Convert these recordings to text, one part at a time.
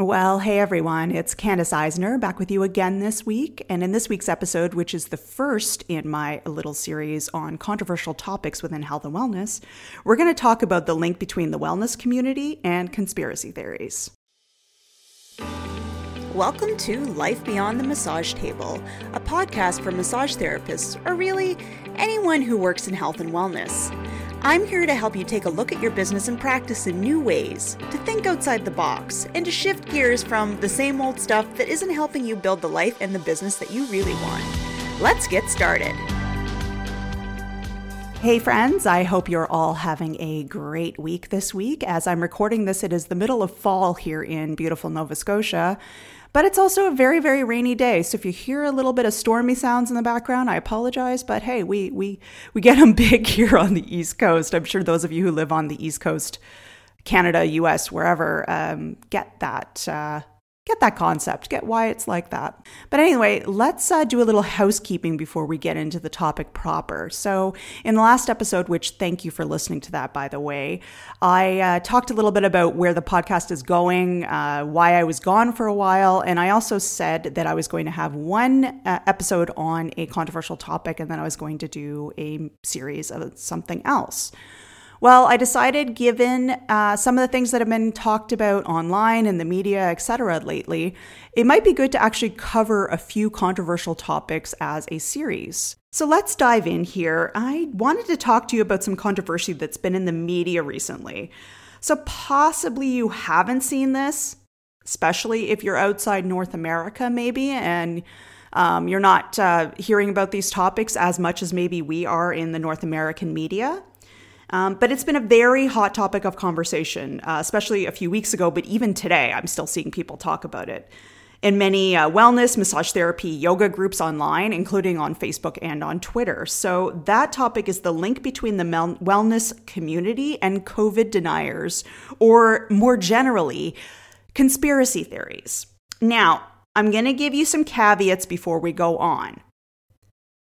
Well, hey everyone, it's Candace Eisner back with you again this week. And in this week's episode, which is the first in my little series on controversial topics within health and wellness, we're going to talk about the link between the wellness community and conspiracy theories. Welcome to Life Beyond the Massage Table, a podcast for massage therapists, or really anyone who works in health and wellness. I'm here to help you take a look at your business and practice in new ways, to think outside the box, and to shift gears from the same old stuff that isn't helping you build the life and the business that you really want. Let's get started. Hey, friends, I hope you're all having a great week this week. As I'm recording this, it is the middle of fall here in beautiful Nova Scotia. But it's also a very, very rainy day. So if you hear a little bit of stormy sounds in the background, I apologize. But hey, we we we get them big here on the East Coast. I'm sure those of you who live on the East Coast, Canada, U.S., wherever, um, get that uh, get that concept, get why it's like that. But anyway, let's uh, do a little housekeeping before we get into the topic proper. So, in the last episode, which thank you for listening to that, by the way, I uh, talked a little bit about where the podcast is going, uh, why I was gone for a while, and I also said that I was going to have one uh, episode on a controversial topic and then I was going to do a series of something else. Well, I decided, given uh, some of the things that have been talked about online and the media, etc., lately, it might be good to actually cover a few controversial topics as a series. So let's dive in here. I wanted to talk to you about some controversy that's been in the media recently. So possibly you haven't seen this, especially if you're outside North America, maybe, and um, you're not uh, hearing about these topics as much as maybe we are in the North American media. Um, but it's been a very hot topic of conversation, uh, especially a few weeks ago, but even today, I'm still seeing people talk about it. In many uh, wellness, massage therapy, yoga groups online, including on Facebook and on Twitter. So, that topic is the link between the mel- wellness community and COVID deniers, or more generally, conspiracy theories. Now, I'm going to give you some caveats before we go on.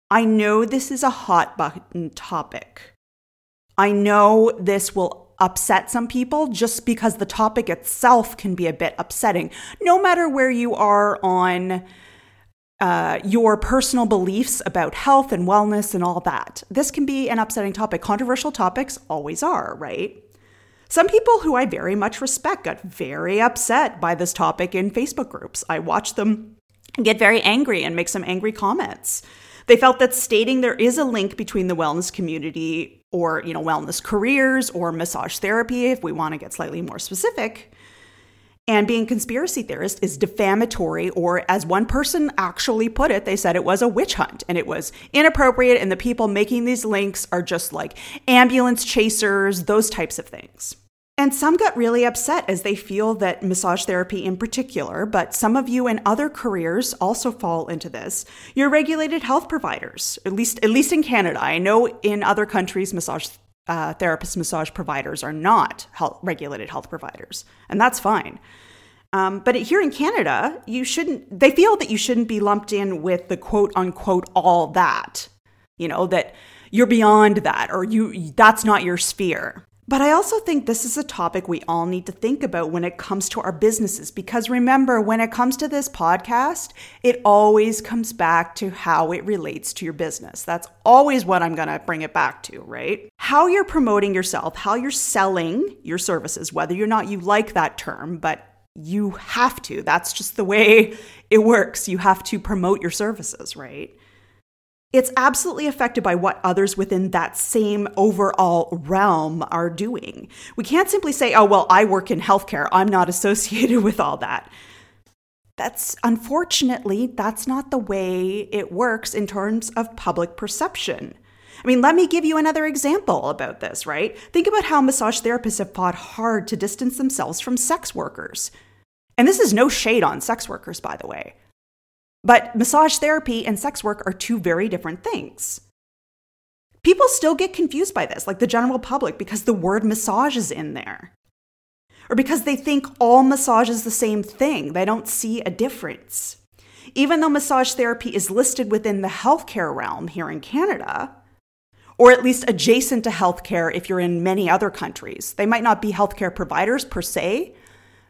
I know this is a hot button topic. I know this will upset some people just because the topic itself can be a bit upsetting, no matter where you are on uh, your personal beliefs about health and wellness and all that. This can be an upsetting topic. Controversial topics always are, right? Some people who I very much respect got very upset by this topic in Facebook groups. I watched them get very angry and make some angry comments. They felt that stating there is a link between the wellness community or, you know, wellness careers or massage therapy, if we want to get slightly more specific, and being conspiracy theorist is defamatory, or as one person actually put it, they said it was a witch hunt and it was inappropriate, and the people making these links are just like ambulance chasers, those types of things. And some got really upset as they feel that massage therapy in particular, but some of you in other careers also fall into this. You're regulated health providers, at least at least in Canada. I know in other countries massage uh, therapists, massage providers are not health, regulated health providers, and that's fine. Um, but here in Canada, you shouldn't. They feel that you shouldn't be lumped in with the quote unquote all that. You know that you're beyond that, or you that's not your sphere. But I also think this is a topic we all need to think about when it comes to our businesses. Because remember, when it comes to this podcast, it always comes back to how it relates to your business. That's always what I'm going to bring it back to, right? How you're promoting yourself, how you're selling your services, whether or not you like that term, but you have to. That's just the way it works. You have to promote your services, right? It's absolutely affected by what others within that same overall realm are doing. We can't simply say, oh, well, I work in healthcare. I'm not associated with all that. That's unfortunately, that's not the way it works in terms of public perception. I mean, let me give you another example about this, right? Think about how massage therapists have fought hard to distance themselves from sex workers. And this is no shade on sex workers, by the way. But massage therapy and sex work are two very different things. People still get confused by this, like the general public, because the word massage is in there. Or because they think all massage is the same thing, they don't see a difference. Even though massage therapy is listed within the healthcare realm here in Canada, or at least adjacent to healthcare if you're in many other countries, they might not be healthcare providers per se,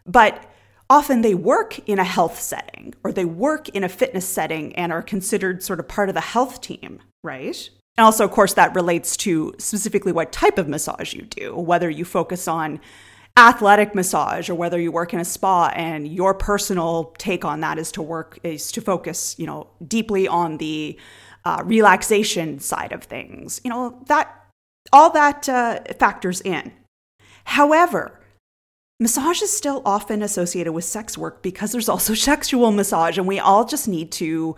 but often they work in a health setting or they work in a fitness setting and are considered sort of part of the health team, right? And also, of course, that relates to specifically what type of massage you do, whether you focus on athletic massage or whether you work in a spa and your personal take on that is to work is to focus you know deeply on the uh, relaxation side of things you know that all that uh, factors in however massage is still often associated with sex work because there's also sexual massage and we all just need to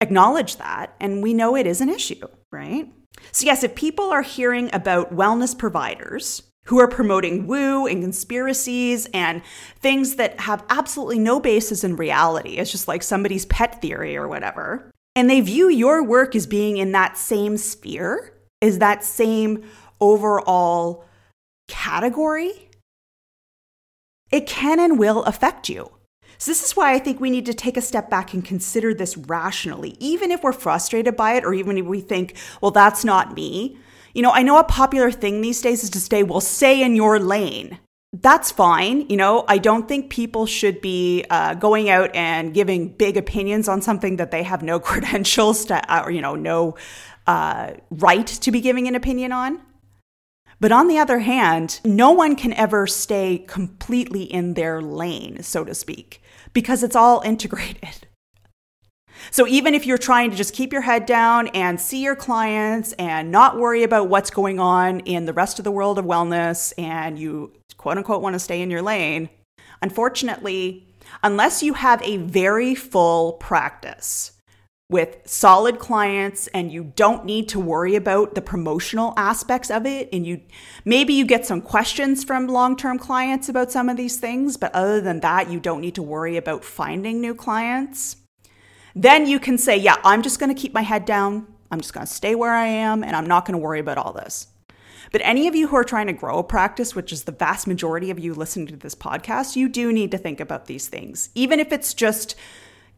acknowledge that and we know it is an issue right so yes if people are hearing about wellness providers who are promoting woo and conspiracies and things that have absolutely no basis in reality. It's just like somebody's pet theory or whatever. And they view your work as being in that same sphere, is that same overall category. It can and will affect you. So, this is why I think we need to take a step back and consider this rationally, even if we're frustrated by it, or even if we think, well, that's not me. You know, I know a popular thing these days is to say, well, stay in your lane. That's fine. You know, I don't think people should be uh, going out and giving big opinions on something that they have no credentials to, uh, or, you know, no uh, right to be giving an opinion on. But on the other hand, no one can ever stay completely in their lane, so to speak, because it's all integrated. So even if you're trying to just keep your head down and see your clients and not worry about what's going on in the rest of the world of wellness and you quote unquote want to stay in your lane, unfortunately, unless you have a very full practice with solid clients and you don't need to worry about the promotional aspects of it and you maybe you get some questions from long-term clients about some of these things but other than that you don't need to worry about finding new clients then you can say, yeah, I'm just going to keep my head down. I'm just going to stay where I am and I'm not going to worry about all this. But any of you who are trying to grow a practice, which is the vast majority of you listening to this podcast, you do need to think about these things, even if it's just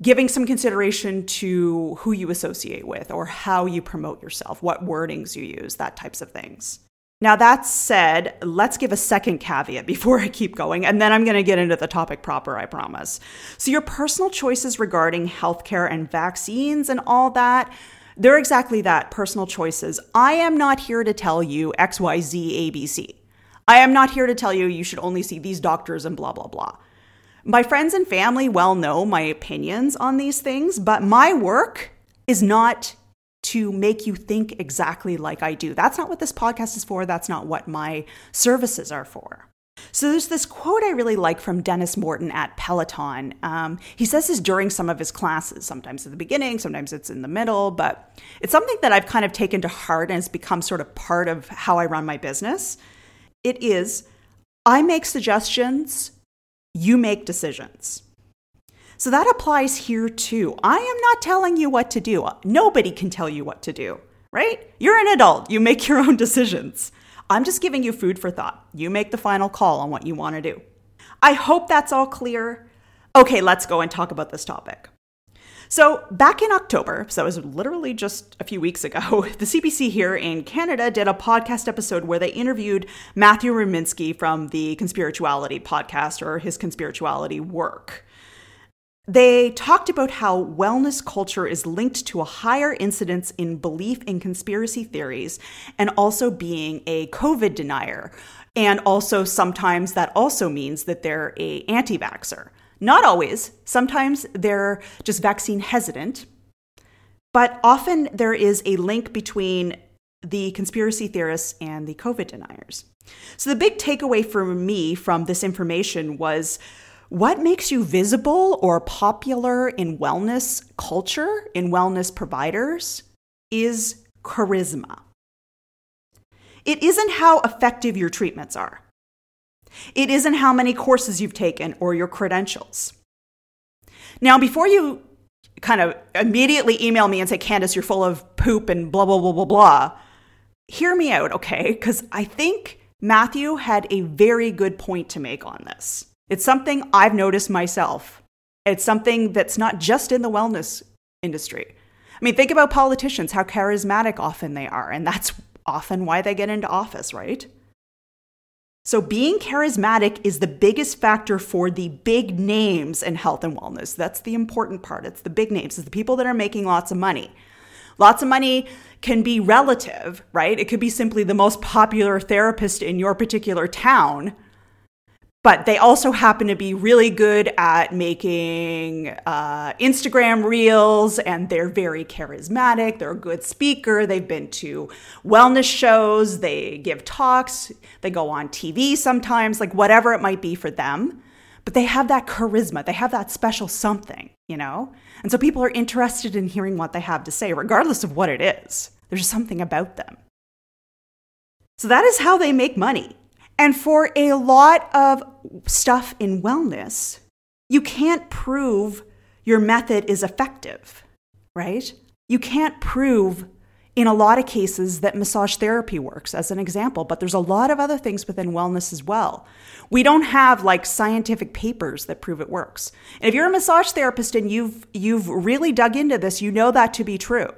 giving some consideration to who you associate with or how you promote yourself, what wordings you use, that types of things. Now, that said, let's give a second caveat before I keep going, and then I'm going to get into the topic proper, I promise. So, your personal choices regarding healthcare and vaccines and all that, they're exactly that personal choices. I am not here to tell you XYZ ABC. I am not here to tell you you should only see these doctors and blah, blah, blah. My friends and family well know my opinions on these things, but my work is not to make you think exactly like I do. That's not what this podcast is for. That's not what my services are for. So there's this quote I really like from Denis Morton at Peloton. Um, he says this during some of his classes, sometimes at the beginning, sometimes it's in the middle, but it's something that I've kind of taken to heart and has become sort of part of how I run my business. It is I make suggestions, you make decisions. So that applies here too. I am not telling you what to do. Nobody can tell you what to do, right? You're an adult, you make your own decisions. I'm just giving you food for thought. You make the final call on what you want to do. I hope that's all clear. Okay, let's go and talk about this topic. So, back in October, so it was literally just a few weeks ago, the CBC here in Canada did a podcast episode where they interviewed Matthew Ruminsky from the Conspirituality podcast or his Conspirituality work. They talked about how wellness culture is linked to a higher incidence in belief in conspiracy theories and also being a COVID denier. And also sometimes that also means that they're a anti-vaxxer. Not always. Sometimes they're just vaccine hesitant. But often there is a link between the conspiracy theorists and the COVID deniers. So the big takeaway for me from this information was what makes you visible or popular in wellness culture, in wellness providers, is charisma. It isn't how effective your treatments are. It isn't how many courses you've taken or your credentials. Now, before you kind of immediately email me and say, Candace, you're full of poop and blah, blah, blah, blah, blah, hear me out, okay? Because I think Matthew had a very good point to make on this. It's something I've noticed myself. It's something that's not just in the wellness industry. I mean, think about politicians, how charismatic often they are, and that's often why they get into office, right? So, being charismatic is the biggest factor for the big names in health and wellness. That's the important part. It's the big names, it's the people that are making lots of money. Lots of money can be relative, right? It could be simply the most popular therapist in your particular town but they also happen to be really good at making uh, Instagram reels and they're very charismatic. They're a good speaker. They've been to wellness shows, they give talks, they go on TV sometimes, like whatever it might be for them. But they have that charisma, they have that special something, you know? And so people are interested in hearing what they have to say, regardless of what it is. There's something about them. So that is how they make money. And for a lot of stuff in wellness, you can't prove your method is effective, right? You can't prove in a lot of cases that massage therapy works as an example, but there's a lot of other things within wellness as well. We don't have like scientific papers that prove it works. And if you're a massage therapist and you've you've really dug into this, you know that to be true.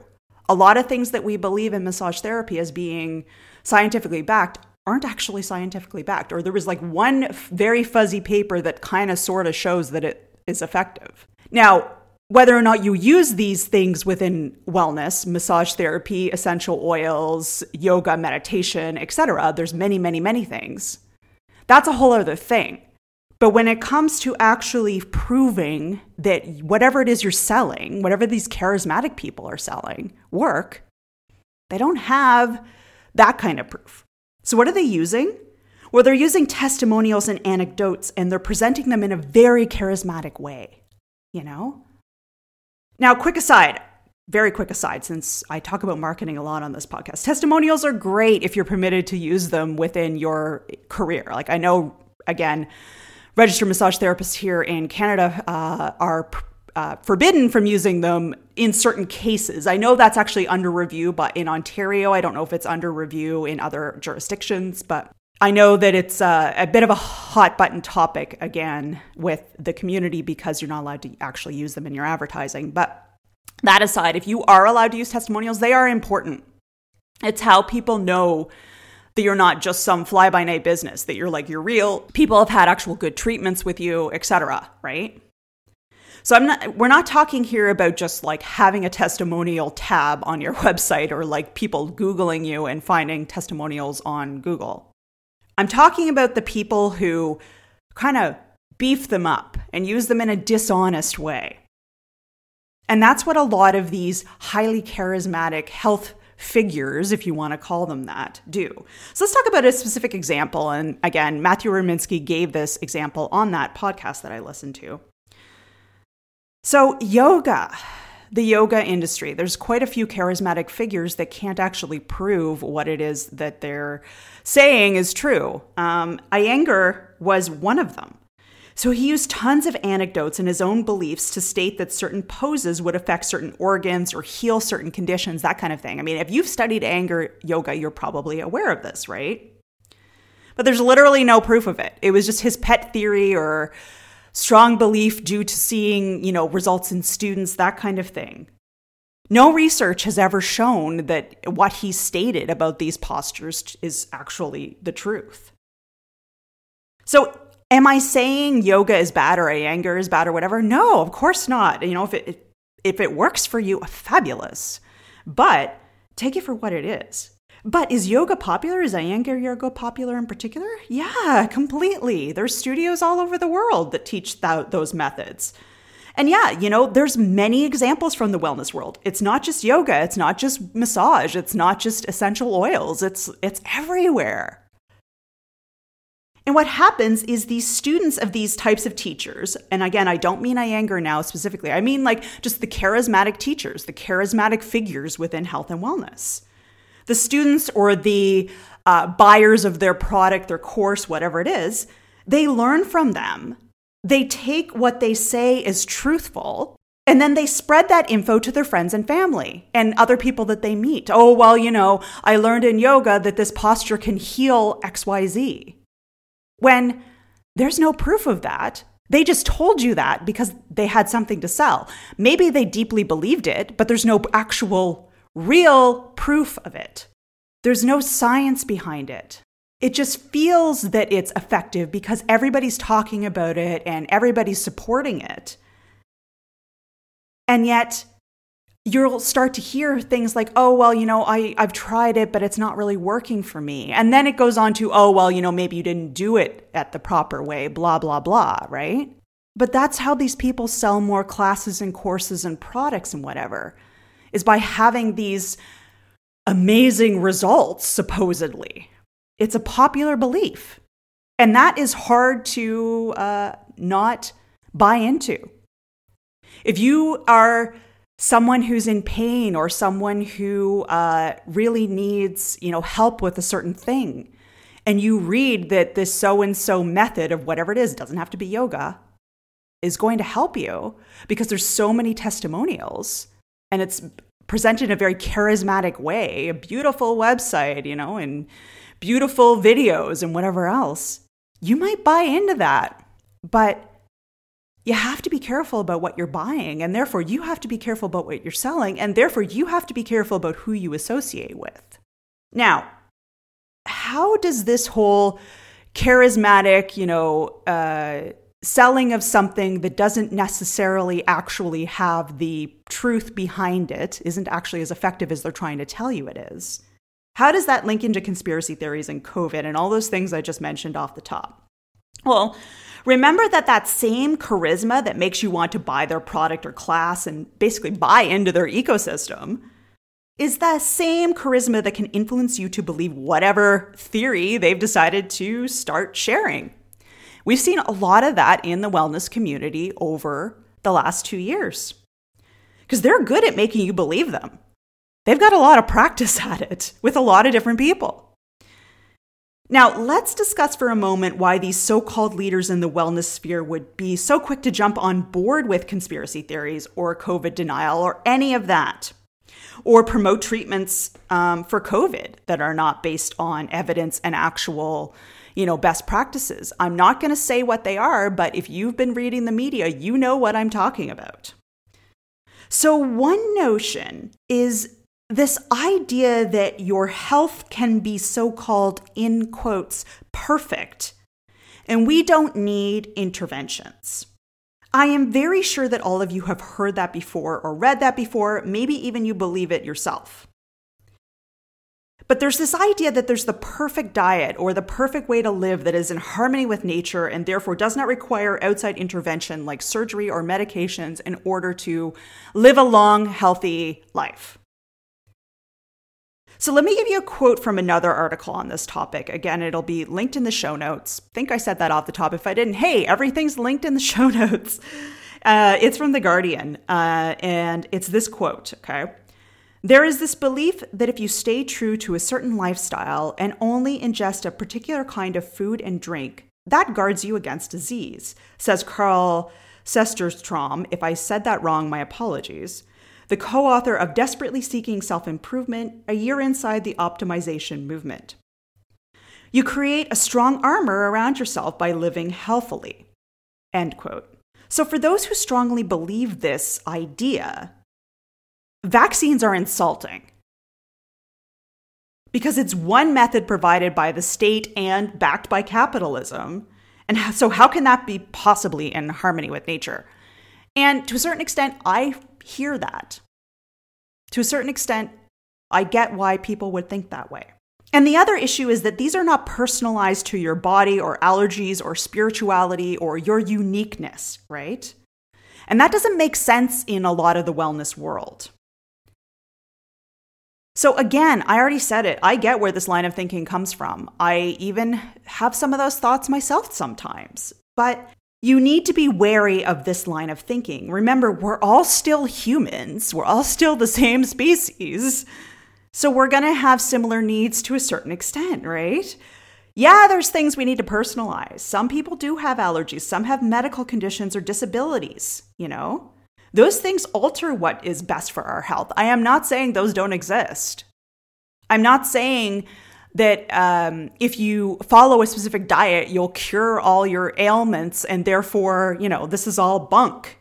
A lot of things that we believe in massage therapy as being scientifically backed aren't actually scientifically backed, or there was like one very fuzzy paper that kind of sort of shows that it is effective. Now, whether or not you use these things within wellness, massage therapy, essential oils, yoga, meditation, etc., there's many, many, many things. That's a whole other thing. But when it comes to actually proving that whatever it is you're selling, whatever these charismatic people are selling, work, they don't have that kind of proof. So, what are they using? Well, they're using testimonials and anecdotes, and they're presenting them in a very charismatic way, you know? Now, quick aside, very quick aside, since I talk about marketing a lot on this podcast, testimonials are great if you're permitted to use them within your career. Like, I know, again, registered massage therapists here in Canada uh, are uh, forbidden from using them in certain cases. I know that's actually under review, but in Ontario, I don't know if it's under review in other jurisdictions, but I know that it's uh, a bit of a hot button topic again with the community because you're not allowed to actually use them in your advertising. But that aside, if you are allowed to use testimonials, they are important. It's how people know that you're not just some fly by night business, that you're like, you're real. People have had actual good treatments with you, etc. right? So I'm not we're not talking here about just like having a testimonial tab on your website or like people googling you and finding testimonials on Google. I'm talking about the people who kind of beef them up and use them in a dishonest way. And that's what a lot of these highly charismatic health figures, if you want to call them that, do. So let's talk about a specific example. And again, Matthew Rominsky gave this example on that podcast that I listened to. So, yoga, the yoga industry, there's quite a few charismatic figures that can't actually prove what it is that they're saying is true. Um, Iyengar was one of them. So he used tons of anecdotes and his own beliefs to state that certain poses would affect certain organs or heal certain conditions, that kind of thing. I mean, if you've studied Iyengar yoga, you're probably aware of this, right? But there's literally no proof of it. It was just his pet theory or strong belief due to seeing, you know, results in students, that kind of thing. No research has ever shown that what he stated about these postures is actually the truth. So, am I saying yoga is bad or Iyengar is bad or whatever? No, of course not. You know, if it if it works for you, fabulous. But take it for what it is. But is yoga popular? Is Iyengar yoga popular in particular? Yeah, completely. There's studios all over the world that teach th- those methods. And yeah, you know, there's many examples from the wellness world. It's not just yoga, it's not just massage, it's not just essential oils. It's it's everywhere. And what happens is these students of these types of teachers, and again, I don't mean Iyengar now specifically, I mean like just the charismatic teachers, the charismatic figures within health and wellness the students or the uh, buyers of their product, their course, whatever it is, they learn from them. They take what they say is truthful and then they spread that info to their friends and family and other people that they meet. Oh, well, you know, I learned in yoga that this posture can heal XYZ. When there's no proof of that. They just told you that because they had something to sell. Maybe they deeply believed it, but there's no actual real proof of it. There's no science behind it. it just feels that it's effective because everybody's talking about it and everybody's supporting it. And yet, you'll start to hear things like, oh, well, you know, I, I've tried it, but it's not really working for me. And then it goes on to, oh, well, you know, maybe you didn't do it at the proper way, blah, blah, blah, right? But that's how these people sell more classes and courses and products and whatever, is by having these amazing results, supposedly, it's a popular belief. And that is hard to uh, not buy into. If you are someone who's in pain or someone who uh, really needs you know help with a certain thing and you read that this so and so method of whatever it is doesn't have to be yoga is going to help you because there's so many testimonials and it's presented in a very charismatic way a beautiful website you know and beautiful videos and whatever else, you might buy into that. But you have to be careful about what you're buying, and therefore you have to be careful about what you're selling, and therefore you have to be careful about who you associate with. Now, how does this whole charismatic, you know, uh, selling of something that doesn't necessarily actually have the truth behind it, isn't actually as effective as they're trying to tell you it is? How does that link into conspiracy theories and COVID and all those things I just mentioned off the top? Well, remember that that same charisma that makes you want to buy their product or class and basically buy into their ecosystem is that same charisma that can influence you to believe whatever theory they've decided to start sharing. We've seen a lot of that in the wellness community over the last two years because they're good at making you believe them. They've got a lot of practice at it with a lot of different people. Now, let's discuss for a moment why these so called leaders in the wellness sphere would be so quick to jump on board with conspiracy theories or COVID denial or any of that, or promote treatments um, for COVID that are not based on evidence and actual you know best practices i'm not going to say what they are but if you've been reading the media you know what i'm talking about so one notion is this idea that your health can be so called, in quotes, perfect, and we don't need interventions. I am very sure that all of you have heard that before or read that before, maybe even you believe it yourself. But there's this idea that there's the perfect diet or the perfect way to live that is in harmony with nature and therefore does not require outside intervention like surgery or medications in order to live a long, healthy life. So let me give you a quote from another article on this topic. Again, it'll be linked in the show notes. I think I said that off the top. If I didn't, hey, everything's linked in the show notes. Uh, it's from The Guardian, uh, and it's this quote, okay? There is this belief that if you stay true to a certain lifestyle and only ingest a particular kind of food and drink, that guards you against disease, says Carl Sesterstrom. If I said that wrong, my apologies the co author of Desperately Seeking Self Improvement, a year inside the optimization movement. You create a strong armor around yourself by living healthily. End quote. So, for those who strongly believe this idea, vaccines are insulting because it's one method provided by the state and backed by capitalism. And so, how can that be possibly in harmony with nature? And to a certain extent, I hear that. To a certain extent, I get why people would think that way. And the other issue is that these are not personalized to your body or allergies or spirituality or your uniqueness, right? And that doesn't make sense in a lot of the wellness world. So, again, I already said it. I get where this line of thinking comes from. I even have some of those thoughts myself sometimes. But you need to be wary of this line of thinking. Remember, we're all still humans, we're all still the same species. So we're going to have similar needs to a certain extent, right? Yeah, there's things we need to personalize. Some people do have allergies, some have medical conditions or disabilities, you know? Those things alter what is best for our health. I am not saying those don't exist. I'm not saying that um, if you follow a specific diet, you'll cure all your ailments, and therefore, you know, this is all bunk.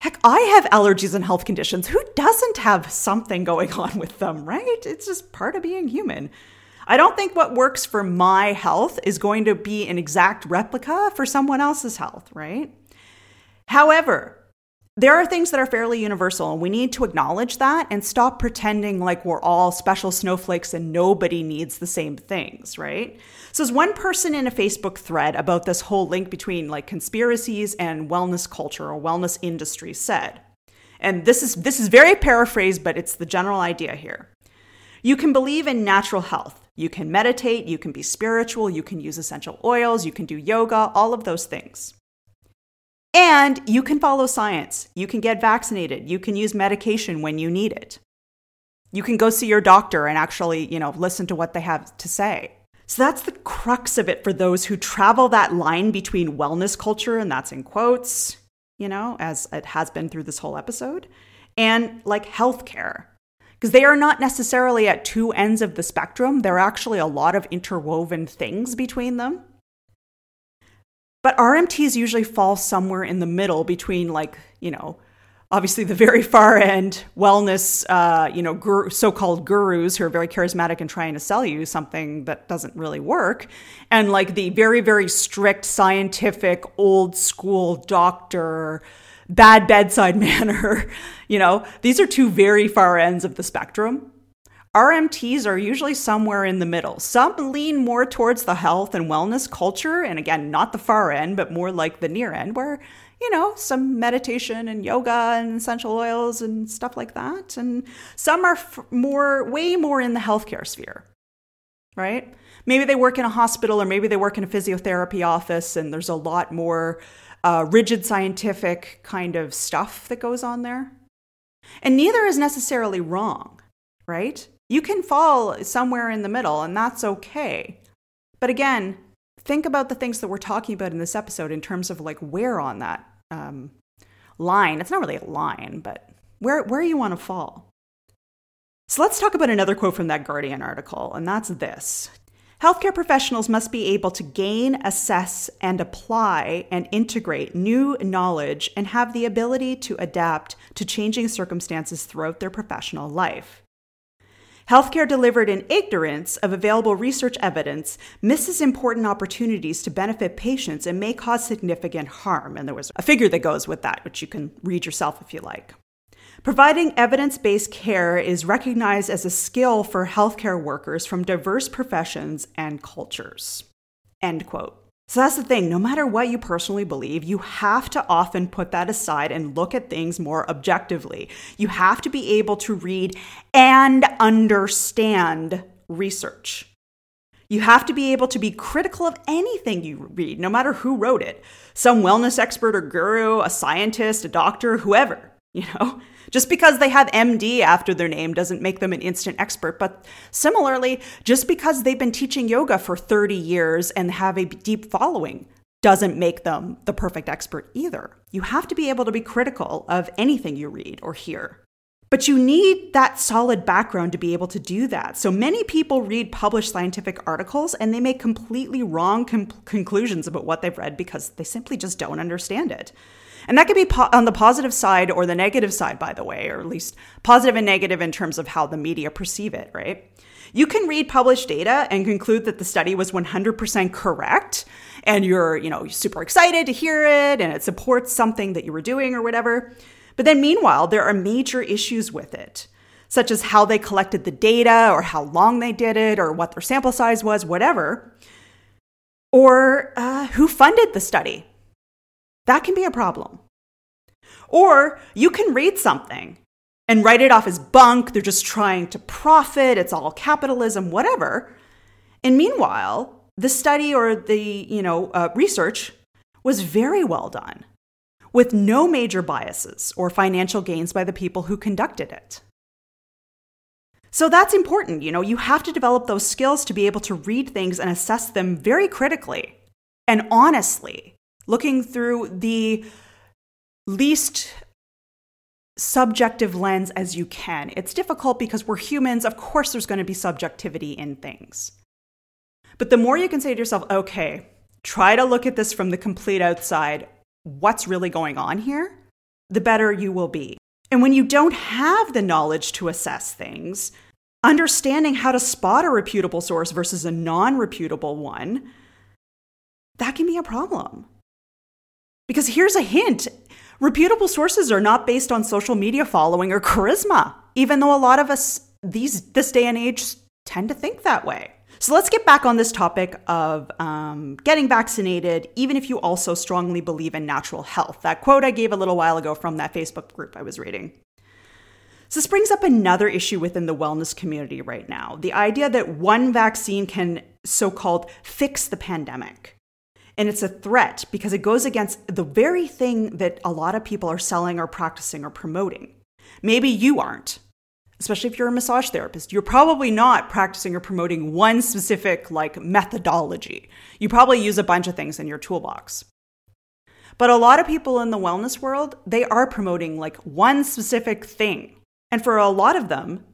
Heck, I have allergies and health conditions. Who doesn't have something going on with them, right? It's just part of being human. I don't think what works for my health is going to be an exact replica for someone else's health, right? However, there are things that are fairly universal, and we need to acknowledge that and stop pretending like we're all special snowflakes and nobody needs the same things, right? So, as one person in a Facebook thread about this whole link between like conspiracies and wellness culture or wellness industry said, and this is this is very paraphrased, but it's the general idea here. You can believe in natural health. You can meditate, you can be spiritual, you can use essential oils, you can do yoga, all of those things. And you can follow science. You can get vaccinated. You can use medication when you need it. You can go see your doctor and actually, you know, listen to what they have to say. So that's the crux of it for those who travel that line between wellness culture, and that's in quotes, you know, as it has been through this whole episode, and like healthcare. Because they are not necessarily at two ends of the spectrum. There are actually a lot of interwoven things between them. But RMTs usually fall somewhere in the middle between, like, you know, obviously the very far end wellness, uh, you know, guru, so-called gurus who are very charismatic and trying to sell you something that doesn't really work, and like the very, very strict scientific, old school doctor, bad bedside manner. You know, these are two very far ends of the spectrum. RMTs are usually somewhere in the middle. Some lean more towards the health and wellness culture, and again, not the far end, but more like the near end, where, you know, some meditation and yoga and essential oils and stuff like that. And some are f- more, way more in the healthcare sphere, right? Maybe they work in a hospital or maybe they work in a physiotherapy office, and there's a lot more uh, rigid scientific kind of stuff that goes on there. And neither is necessarily wrong, right? You can fall somewhere in the middle, and that's okay. But again, think about the things that we're talking about in this episode in terms of like where on that um, line. It's not really a line, but where where you want to fall. So let's talk about another quote from that Guardian article, and that's this. Healthcare professionals must be able to gain, assess, and apply and integrate new knowledge and have the ability to adapt to changing circumstances throughout their professional life. Healthcare delivered in ignorance of available research evidence misses important opportunities to benefit patients and may cause significant harm. And there was a figure that goes with that, which you can read yourself if you like. Providing evidence based care is recognized as a skill for healthcare workers from diverse professions and cultures. End quote. So that's the thing. No matter what you personally believe, you have to often put that aside and look at things more objectively. You have to be able to read and understand research. You have to be able to be critical of anything you read, no matter who wrote it some wellness expert or guru, a scientist, a doctor, whoever, you know? Just because they have MD after their name doesn't make them an instant expert. But similarly, just because they've been teaching yoga for 30 years and have a deep following doesn't make them the perfect expert either. You have to be able to be critical of anything you read or hear. But you need that solid background to be able to do that. So many people read published scientific articles and they make completely wrong com- conclusions about what they've read because they simply just don't understand it. And that could be po- on the positive side or the negative side, by the way, or at least positive and negative in terms of how the media perceive it, right? You can read published data and conclude that the study was 100% correct and you're, you know, super excited to hear it and it supports something that you were doing or whatever. But then meanwhile, there are major issues with it, such as how they collected the data or how long they did it or what their sample size was, whatever. Or uh, who funded the study. That can be a problem. Or you can read something and write it off as bunk. They're just trying to profit. It's all capitalism, whatever. And meanwhile, the study or the you know uh, research was very well done, with no major biases or financial gains by the people who conducted it. So that's important. You know, you have to develop those skills to be able to read things and assess them very critically and honestly looking through the least subjective lens as you can. It's difficult because we're humans. Of course, there's going to be subjectivity in things. But the more you can say to yourself, okay, try to look at this from the complete outside, what's really going on here, the better you will be. And when you don't have the knowledge to assess things, understanding how to spot a reputable source versus a non reputable one, that can be a problem. Because here's a hint reputable sources are not based on social media following or charisma, even though a lot of us these this day and age tend to think that way. So let's get back on this topic of um, getting vaccinated, even if you also strongly believe in natural health. That quote I gave a little while ago from that Facebook group I was reading. So this brings up another issue within the wellness community right now the idea that one vaccine can so called fix the pandemic. And it's a threat because it goes against the very thing that a lot of people are selling or practicing or promoting. Maybe you aren't especially if you're a massage therapist, you're probably not practicing or promoting one specific like methodology. You probably use a bunch of things in your toolbox. But a lot of people in the wellness world, they are promoting like one specific thing. And for a lot of them,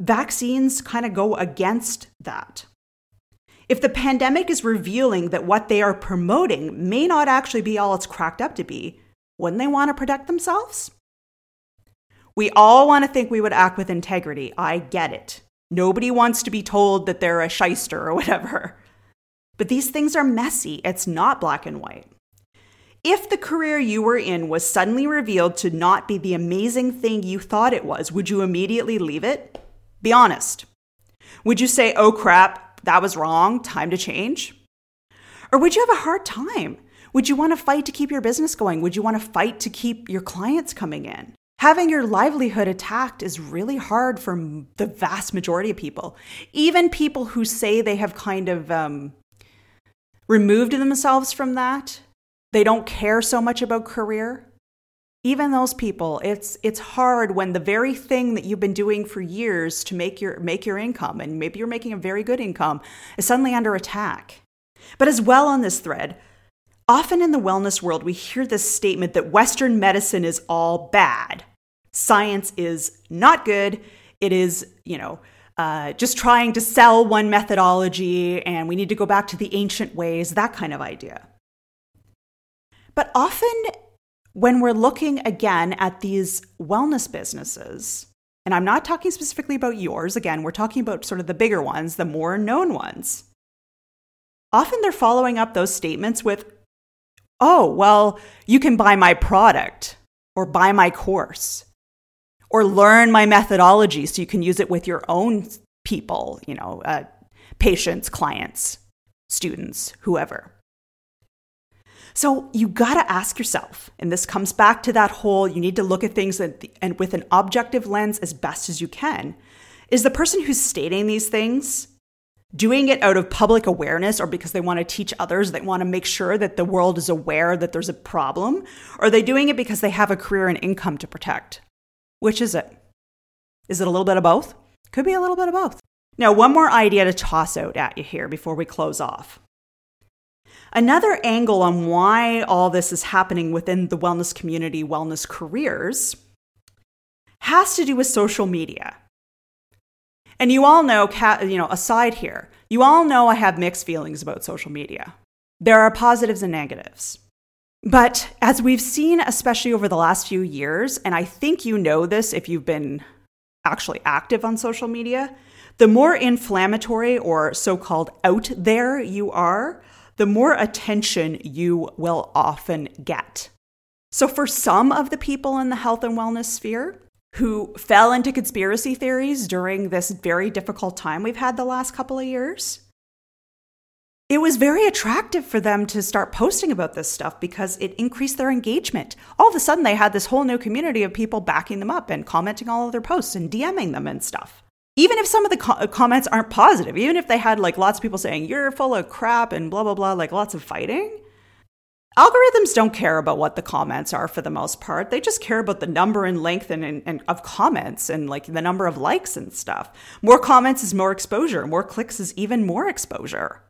vaccines kind of go against that. If the pandemic is revealing that what they are promoting may not actually be all it's cracked up to be, wouldn't they want to protect themselves? We all want to think we would act with integrity. I get it. Nobody wants to be told that they're a shyster or whatever. But these things are messy. It's not black and white. If the career you were in was suddenly revealed to not be the amazing thing you thought it was, would you immediately leave it? Be honest. Would you say, oh crap, that was wrong, time to change? Or would you have a hard time? Would you want to fight to keep your business going? Would you want to fight to keep your clients coming in? Having your livelihood attacked is really hard for the vast majority of people. Even people who say they have kind of um, removed themselves from that, they don't care so much about career. Even those people, it's it's hard when the very thing that you've been doing for years to make your make your income, and maybe you're making a very good income, is suddenly under attack. But as well on this thread, Often in the wellness world, we hear this statement that Western medicine is all bad. Science is not good. It is, you know, uh, just trying to sell one methodology and we need to go back to the ancient ways, that kind of idea. But often, when we're looking again at these wellness businesses, and I'm not talking specifically about yours, again, we're talking about sort of the bigger ones, the more known ones. Often they're following up those statements with, oh, well, you can buy my product or buy my course or learn my methodology so you can use it with your own people, you know, uh, patients, clients, students, whoever. So you got to ask yourself, and this comes back to that whole you need to look at things and with an objective lens as best as you can. Is the person who's stating these things doing it out of public awareness or because they want to teach others, they want to make sure that the world is aware that there's a problem? Or are they doing it because they have a career and income to protect? Which is it? Is it a little bit of both? Could be a little bit of both. Now, one more idea to toss out at you here before we close off. Another angle on why all this is happening within the wellness community, wellness careers, has to do with social media. And you all know, you know, aside here, you all know I have mixed feelings about social media. There are positives and negatives. But as we've seen, especially over the last few years, and I think you know this if you've been actually active on social media, the more inflammatory or so called out there you are, the more attention you will often get. So, for some of the people in the health and wellness sphere, who fell into conspiracy theories during this very difficult time we've had the last couple of years. It was very attractive for them to start posting about this stuff because it increased their engagement. All of a sudden, they had this whole new community of people backing them up and commenting all of their posts and DMing them and stuff. Even if some of the co- comments aren't positive, even if they had like lots of people saying, you're full of crap and blah, blah, blah, like lots of fighting, algorithms don't care about what the comments are for the most part. They just care about the number and length and, and, and, of comments and like the number of likes and stuff. More comments is more exposure. More clicks is even more exposure.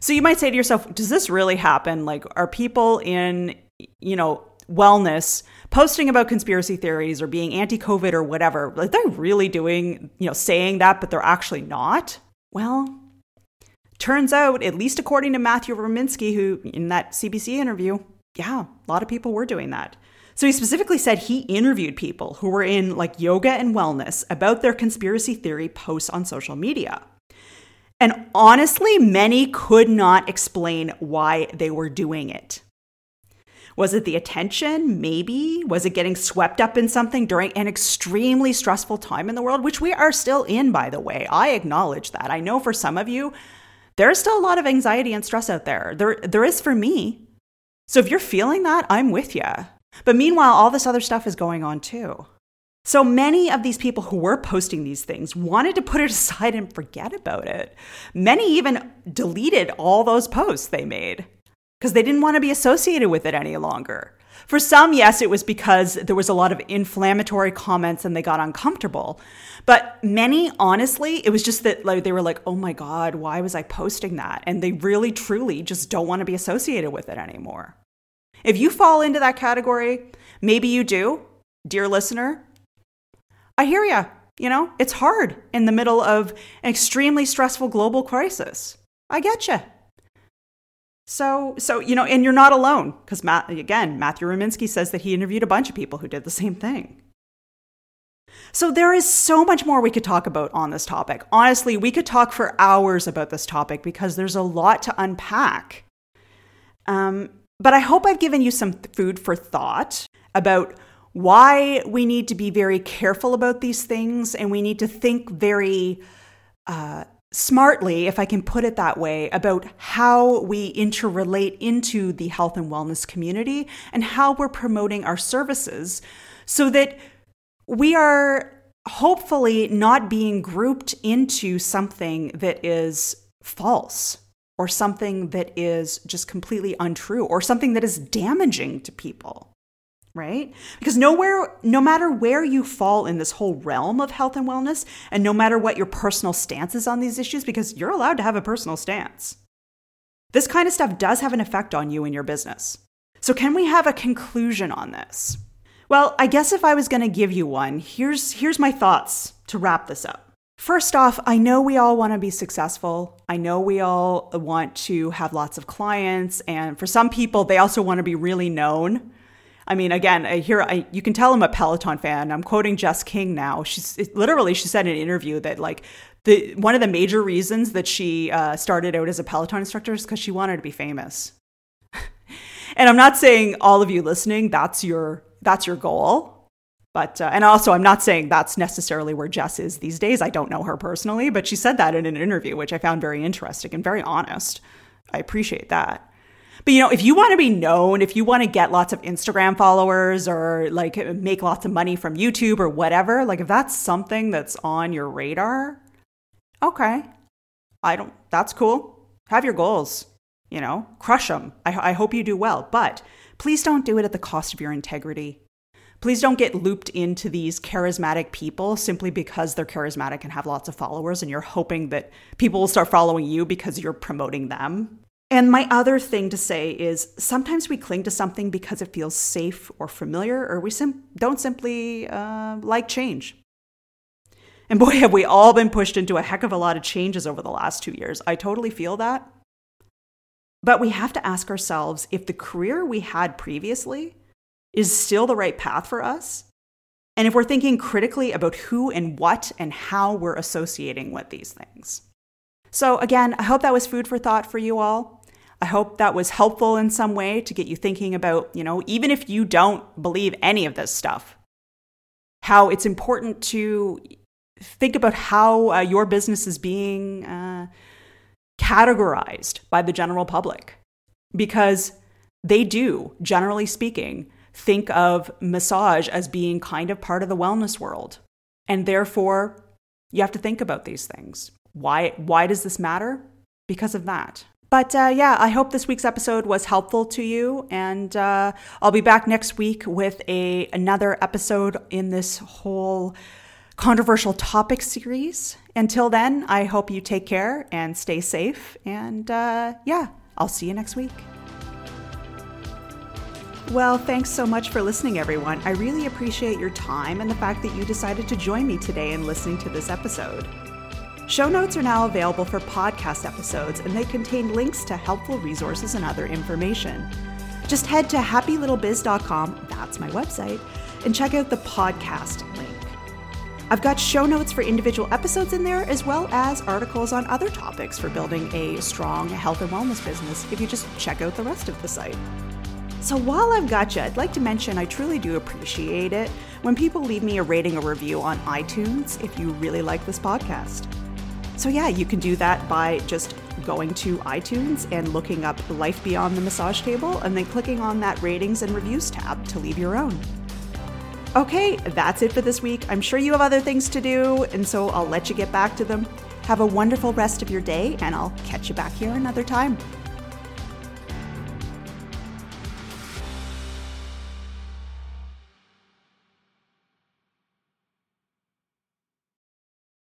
So you might say to yourself, does this really happen? Like, are people in, you know, wellness posting about conspiracy theories or being anti-COVID or whatever? Like, they're really doing, you know, saying that, but they're actually not? Well, Turns out, at least according to Matthew Rominsky, who in that CBC interview, yeah, a lot of people were doing that. So he specifically said he interviewed people who were in like yoga and wellness about their conspiracy theory posts on social media. And honestly, many could not explain why they were doing it. Was it the attention? Maybe. Was it getting swept up in something during an extremely stressful time in the world, which we are still in, by the way? I acknowledge that. I know for some of you, there's still a lot of anxiety and stress out there. There, there is for me. So if you're feeling that, I'm with you. But meanwhile, all this other stuff is going on too. So many of these people who were posting these things wanted to put it aside and forget about it. Many even deleted all those posts they made because they didn't want to be associated with it any longer. For some, yes, it was because there was a lot of inflammatory comments and they got uncomfortable. But many, honestly, it was just that like they were like, "Oh my god, why was I posting that?" And they really truly just don't want to be associated with it anymore. If you fall into that category, maybe you do, dear listener. I hear you. You know, it's hard in the middle of an extremely stressful global crisis. I get you. So, so you know, and you're not alone because again, Matthew Remski says that he interviewed a bunch of people who did the same thing. So there is so much more we could talk about on this topic. Honestly, we could talk for hours about this topic because there's a lot to unpack. Um, but I hope I've given you some food for thought about why we need to be very careful about these things and we need to think very uh, smartly, if I can put it that way, about how we interrelate into the health and wellness community and how we're promoting our services so that we are hopefully not being grouped into something that is false or something that is just completely untrue or something that is damaging to people right because nowhere no matter where you fall in this whole realm of health and wellness and no matter what your personal stance is on these issues because you're allowed to have a personal stance this kind of stuff does have an effect on you and your business so can we have a conclusion on this well i guess if i was going to give you one here's here's my thoughts to wrap this up First off, I know we all want to be successful. I know we all want to have lots of clients. And for some people, they also want to be really known. I mean, again, I hear I, you can tell I'm a Peloton fan. I'm quoting Jess King now. She's literally she said in an interview that like the one of the major reasons that she uh, started out as a Peloton instructor is because she wanted to be famous. and I'm not saying all of you listening that's your that's your goal. But, uh, and also, I'm not saying that's necessarily where Jess is these days. I don't know her personally, but she said that in an interview, which I found very interesting and very honest. I appreciate that. But you know, if you want to be known, if you want to get lots of Instagram followers or like make lots of money from YouTube or whatever, like if that's something that's on your radar, okay. I don't, that's cool. Have your goals, you know, crush them. I, I hope you do well, but please don't do it at the cost of your integrity please don't get looped into these charismatic people simply because they're charismatic and have lots of followers and you're hoping that people will start following you because you're promoting them. And my other thing to say is sometimes we cling to something because it feels safe or familiar, or we sim- don't simply uh, like change. And boy, have we all been pushed into a heck of a lot of changes over the last two years. I totally feel that. But we have to ask ourselves if the career we had previously is still the right path for us. And if we're thinking critically about who and what and how we're associating with these things. So, again, I hope that was food for thought for you all. I hope that was helpful in some way to get you thinking about, you know, even if you don't believe any of this stuff, how it's important to think about how uh, your business is being uh, categorized by the general public. Because they do, generally speaking, think of massage as being kind of part of the wellness world. And therefore, you have to think about these things. Why, why does this matter? Because of that. But uh, yeah, I hope this week's episode was helpful to you, and uh, I'll be back next week with a another episode in this whole controversial topic series. Until then, I hope you take care and stay safe, and uh, yeah, I'll see you next week. Well, thanks so much for listening, everyone. I really appreciate your time and the fact that you decided to join me today in listening to this episode. Show notes are now available for podcast episodes, and they contain links to helpful resources and other information. Just head to happylittlebiz.com, that's my website, and check out the podcast link. I've got show notes for individual episodes in there, as well as articles on other topics for building a strong health and wellness business if you just check out the rest of the site. So while I've got you, I'd like to mention I truly do appreciate it when people leave me a rating or review on iTunes if you really like this podcast. So, yeah, you can do that by just going to iTunes and looking up Life Beyond the Massage Table and then clicking on that ratings and reviews tab to leave your own. Okay, that's it for this week. I'm sure you have other things to do, and so I'll let you get back to them. Have a wonderful rest of your day, and I'll catch you back here another time.